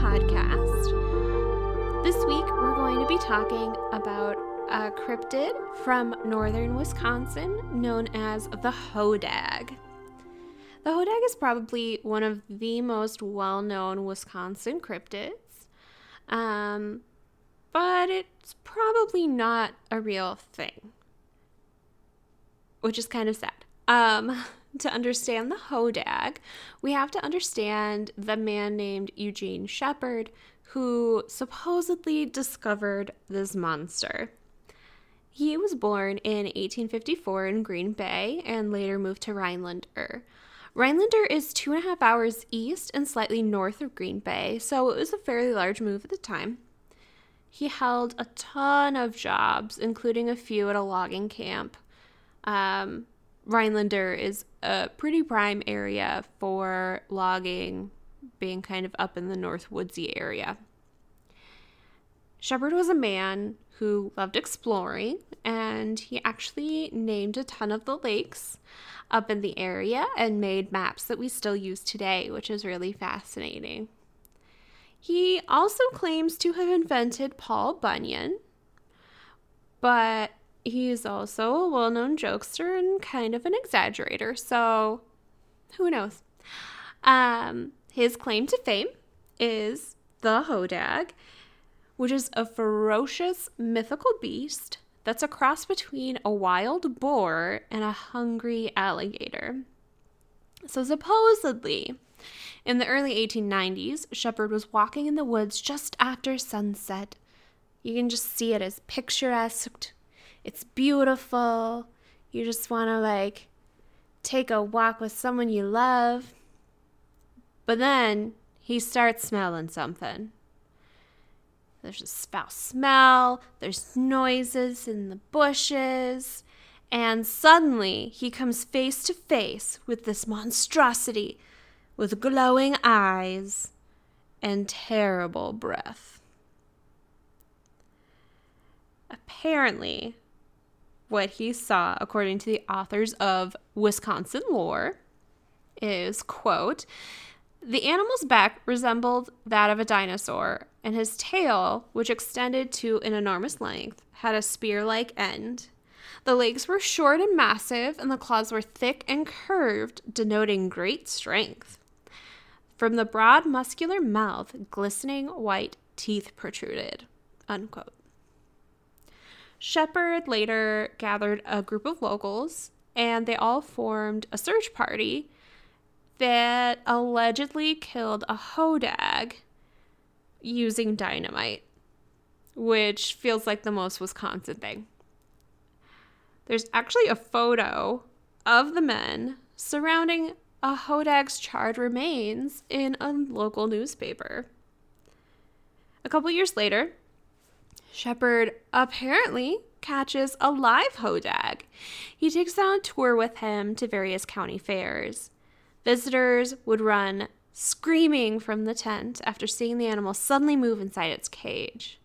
podcast. This week we're going to be talking about a cryptid from northern Wisconsin known as the Hodag. The Hodag is probably one of the most well known Wisconsin cryptids, um, but it's probably not a real thing, which is kind of sad. Um, to understand the Hodag, we have to understand the man named Eugene Shepard who supposedly discovered this monster. He was born in 1854 in Green Bay and later moved to Rhinelander. Rhinelander is two and a half hours east and slightly north of Green Bay, so it was a fairly large move at the time. He held a ton of jobs, including a few at a logging camp. Um, Rhinelander is a pretty prime area for logging, being kind of up in the North Woodsy area. Shepard was a man who loved exploring, and he actually named a ton of the lakes up in the area and made maps that we still use today, which is really fascinating. He also claims to have invented Paul Bunyan, but he's also a well known jokester and kind of an exaggerator, so who knows? Um, his claim to fame is the Hodag, which is a ferocious mythical beast that's a cross between a wild boar and a hungry alligator. So, supposedly, in the early 1890s, Shepard was walking in the woods just after sunset. You can just see it as picturesque it's beautiful. You just want to like take a walk with someone you love. But then he starts smelling something. There's a foul smell, there's noises in the bushes, and suddenly he comes face to face with this monstrosity with glowing eyes and terrible breath. Apparently, what he saw, according to the authors of Wisconsin Lore, is quote, the animal's back resembled that of a dinosaur, and his tail, which extended to an enormous length, had a spear like end. The legs were short and massive, and the claws were thick and curved, denoting great strength. From the broad, muscular mouth, glistening white teeth protruded. Unquote. Shepard later gathered a group of locals and they all formed a search party that allegedly killed a hodag using dynamite, which feels like the most Wisconsin thing. There's actually a photo of the men surrounding a hodag's charred remains in a local newspaper. A couple years later, Shepard apparently catches a live hodag. He takes it on a tour with him to various county fairs. Visitors would run screaming from the tent after seeing the animal suddenly move inside its cage.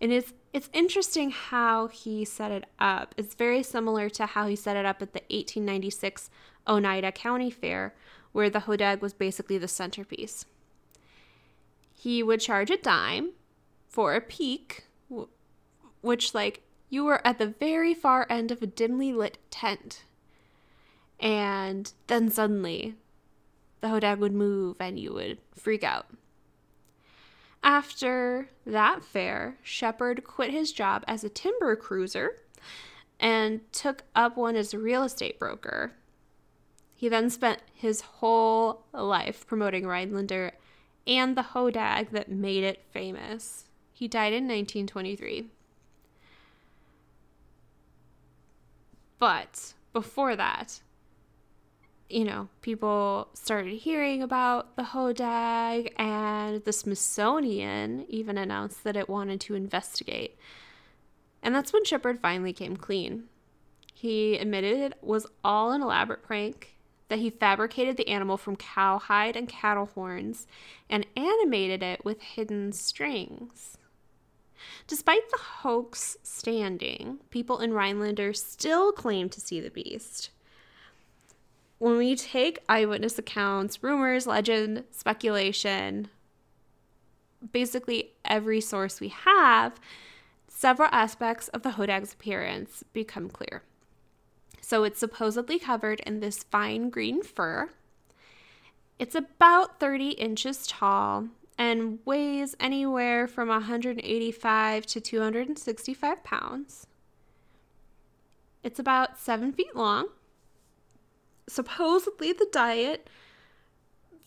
And it's it's interesting how he set it up. It's very similar to how he set it up at the 1896 Oneida County Fair, where the hodag was basically the centerpiece. He would charge a dime for a peek, which, like, you were at the very far end of a dimly lit tent. And then suddenly, the hodag would move and you would freak out. After that fair, Shepard quit his job as a timber cruiser and took up one as a real estate broker. He then spent his whole life promoting Rhinelander and the hodag that made it famous. He died in 1923. But before that, you know, people started hearing about the Hodag, and the Smithsonian even announced that it wanted to investigate. And that's when Shepard finally came clean. He admitted it was all an elaborate prank, that he fabricated the animal from cowhide and cattle horns and animated it with hidden strings. Despite the hoax standing, people in Rhinelander still claim to see the beast. when we take eyewitness accounts, rumors, legend, speculation, basically every source we have, several aspects of the Hodag's appearance become clear. So it's supposedly covered in this fine green fur. It's about 30 inches tall and weighs anywhere from 185 to 265 pounds. It's about seven feet long. Supposedly, the diet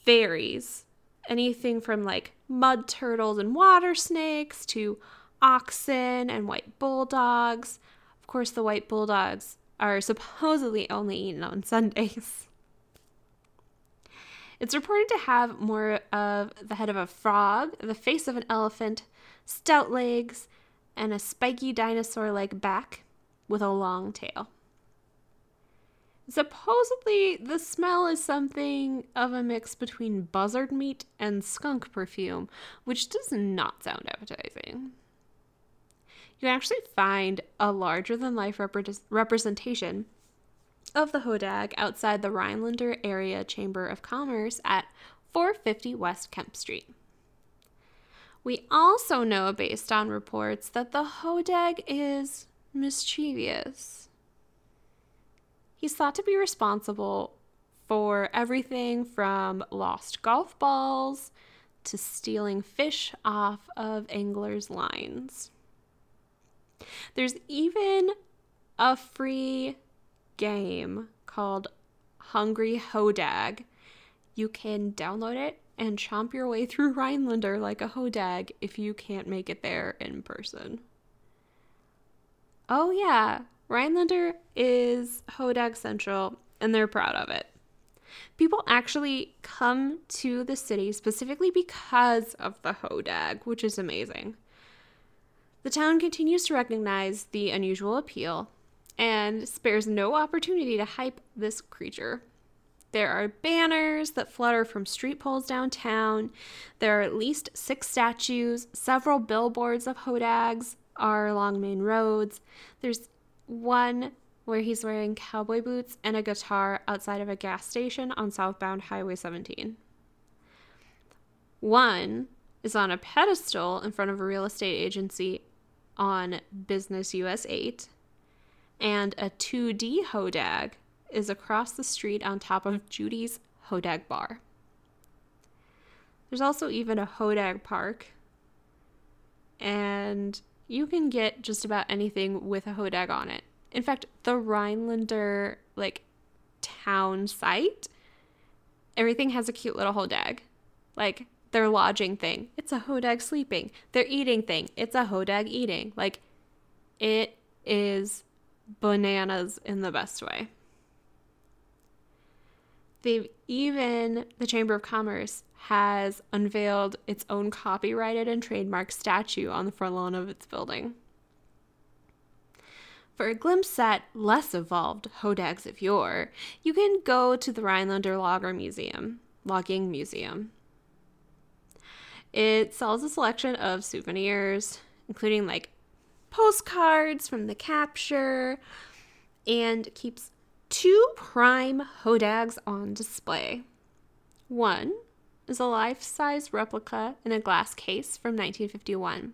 varies anything from like mud turtles and water snakes to oxen and white bulldogs. Of course, the white bulldogs are supposedly only eaten on Sundays. It's reported to have more of the head of a frog, the face of an elephant, stout legs, and a spiky dinosaur like back with a long tail. Supposedly, the smell is something of a mix between buzzard meat and skunk perfume, which does not sound appetizing. You can actually find a larger than life repre- representation of the Hodag outside the Rhinelander Area Chamber of Commerce at 450 West Kemp Street. We also know, based on reports, that the Hodag is mischievous. He's thought to be responsible for everything from lost golf balls to stealing fish off of anglers' lines. There's even a free game called Hungry Hodag. You can download it and chomp your way through Rhinelander like a hodag if you can't make it there in person. Oh, yeah, Rhinelander is Hodag Central, and they're proud of it. People actually come to the city specifically because of the Hodag, which is amazing. The town continues to recognize the unusual appeal and spares no opportunity to hype this creature. There are banners that flutter from street poles downtown. There are at least six statues, several billboards of Hodags are along main roads. There's one where he's wearing cowboy boots and a guitar outside of a gas station on southbound Highway 17. One is on a pedestal in front of a real estate agency on Business US 8, and a 2D Hodag is across the street on top of Judy's Hodag Bar. There's also even a Hodag Park, and you can get just about anything with a hodag on it. In fact, the Rhinelander like town site, everything has a cute little hodag. Like their lodging thing, it's a hodag sleeping. Their eating thing, it's a hodag eating. Like it is bananas in the best way. They've even, the Chamber of Commerce has unveiled its own copyrighted and trademark statue on the front lawn of its building. For a glimpse at less evolved Hodags of yore, you can go to the Rhinelander Logger Museum, Logging Museum. It sells a selection of souvenirs, including like postcards from the capture, and keeps two prime Hodags on display. One is a life size replica in a glass case from 1951.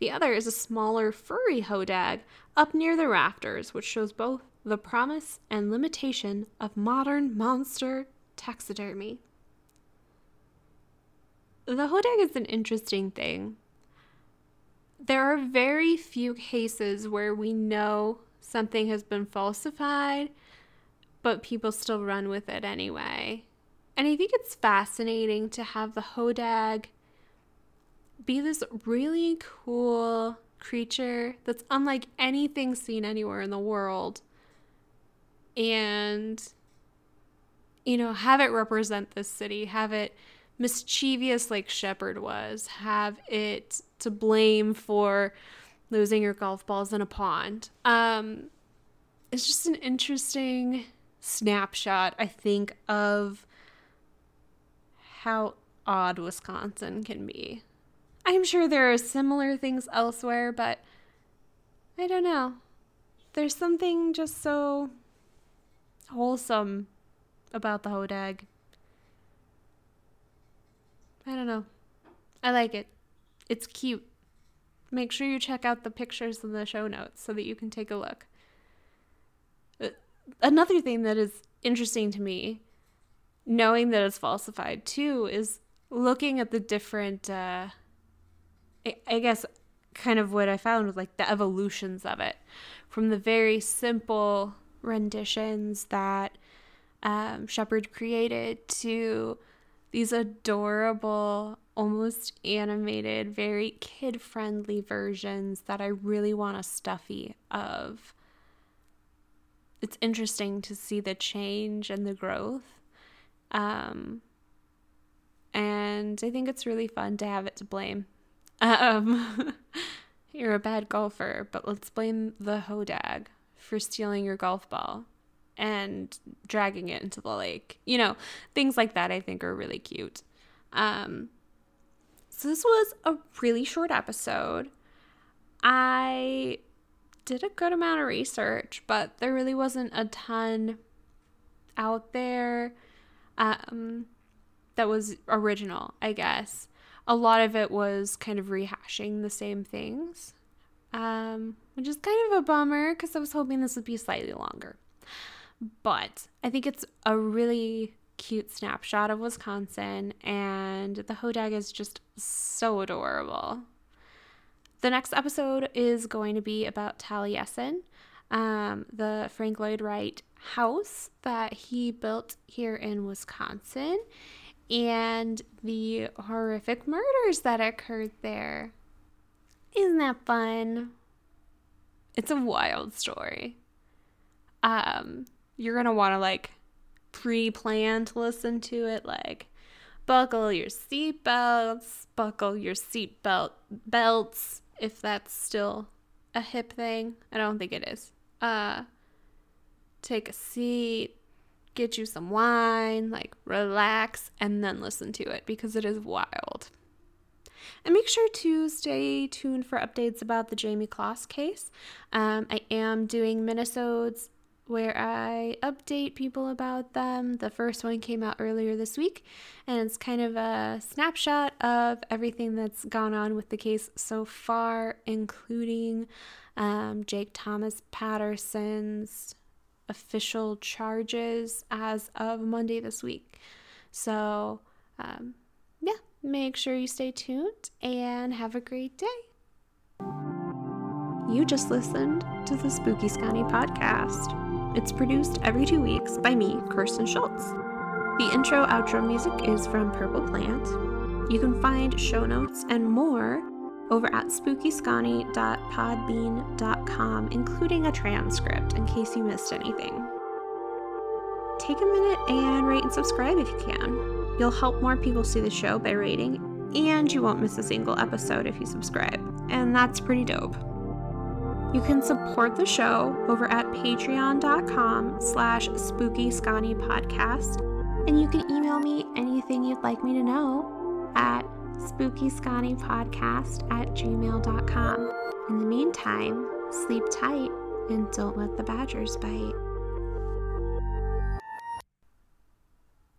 The other is a smaller furry hodag up near the rafters, which shows both the promise and limitation of modern monster taxidermy. The hodag is an interesting thing. There are very few cases where we know something has been falsified, but people still run with it anyway. And I think it's fascinating to have the Hodag be this really cool creature that's unlike anything seen anywhere in the world. And, you know, have it represent this city, have it mischievous like Shepard was, have it to blame for losing your golf balls in a pond. Um, it's just an interesting snapshot, I think, of how odd Wisconsin can be. I'm sure there are similar things elsewhere, but I don't know. There's something just so wholesome about the hodag. I don't know. I like it. It's cute. Make sure you check out the pictures in the show notes so that you can take a look. Uh, another thing that is interesting to me, knowing that it's falsified too, is looking at the different, uh, I, I guess, kind of what I found was like the evolutions of it from the very simple renditions that um, Shepard created to these adorable, almost animated, very kid friendly versions that I really want a stuffy of. It's interesting to see the change and the growth. Um, and I think it's really fun to have it to blame. Um, you're a bad golfer, but let's blame the hodag for stealing your golf ball and dragging it into the lake. You know, things like that I think are really cute. Um, so this was a really short episode. I did a good amount of research, but there really wasn't a ton out there um, that was original, I guess. A lot of it was kind of rehashing the same things um, which is kind of a bummer because I was hoping this would be slightly longer. But I think it's a really cute snapshot of Wisconsin, and the Hodag is just so adorable. The next episode is going to be about Taliesin, um, the Frank Lloyd Wright house that he built here in Wisconsin, and the horrific murders that occurred there. Isn't that fun? It's a wild story. Um, you're gonna want to like pre-plan to listen to it, like buckle your seatbelts, buckle your seatbelt belts, if that's still a hip thing. I don't think it is. Uh, take a seat, get you some wine, like relax, and then listen to it because it is wild. And make sure to stay tuned for updates about the Jayme Closs case. Um, I am doing minisodes where I update people about them. The first one came out earlier this week, and it's kind of a snapshot of everything that's gone on with the case so far, including um, Jake Thomas Patterson's official charges as of Monday this week. So, um, yeah, Make sure you stay tuned and have a great day. You just listened to the Spooky Sconny podcast. It's produced every two weeks by me, Kirsten Schultz. The intro outro music is from Purple Planet. You can find show notes and more over at spookysconny.podbean.com, including a transcript in case you missed anything. Take a minute and rate and subscribe if you can. You'll help more people see the show by rating, and you won't miss a single episode if you subscribe. And that's pretty dope. You can support the show over at patreon.com slash spooky podcast, and you can email me anything you'd like me to know at spookysconnypodcast at gmail.com. In the meantime, sleep tight and don't let the badgers bite.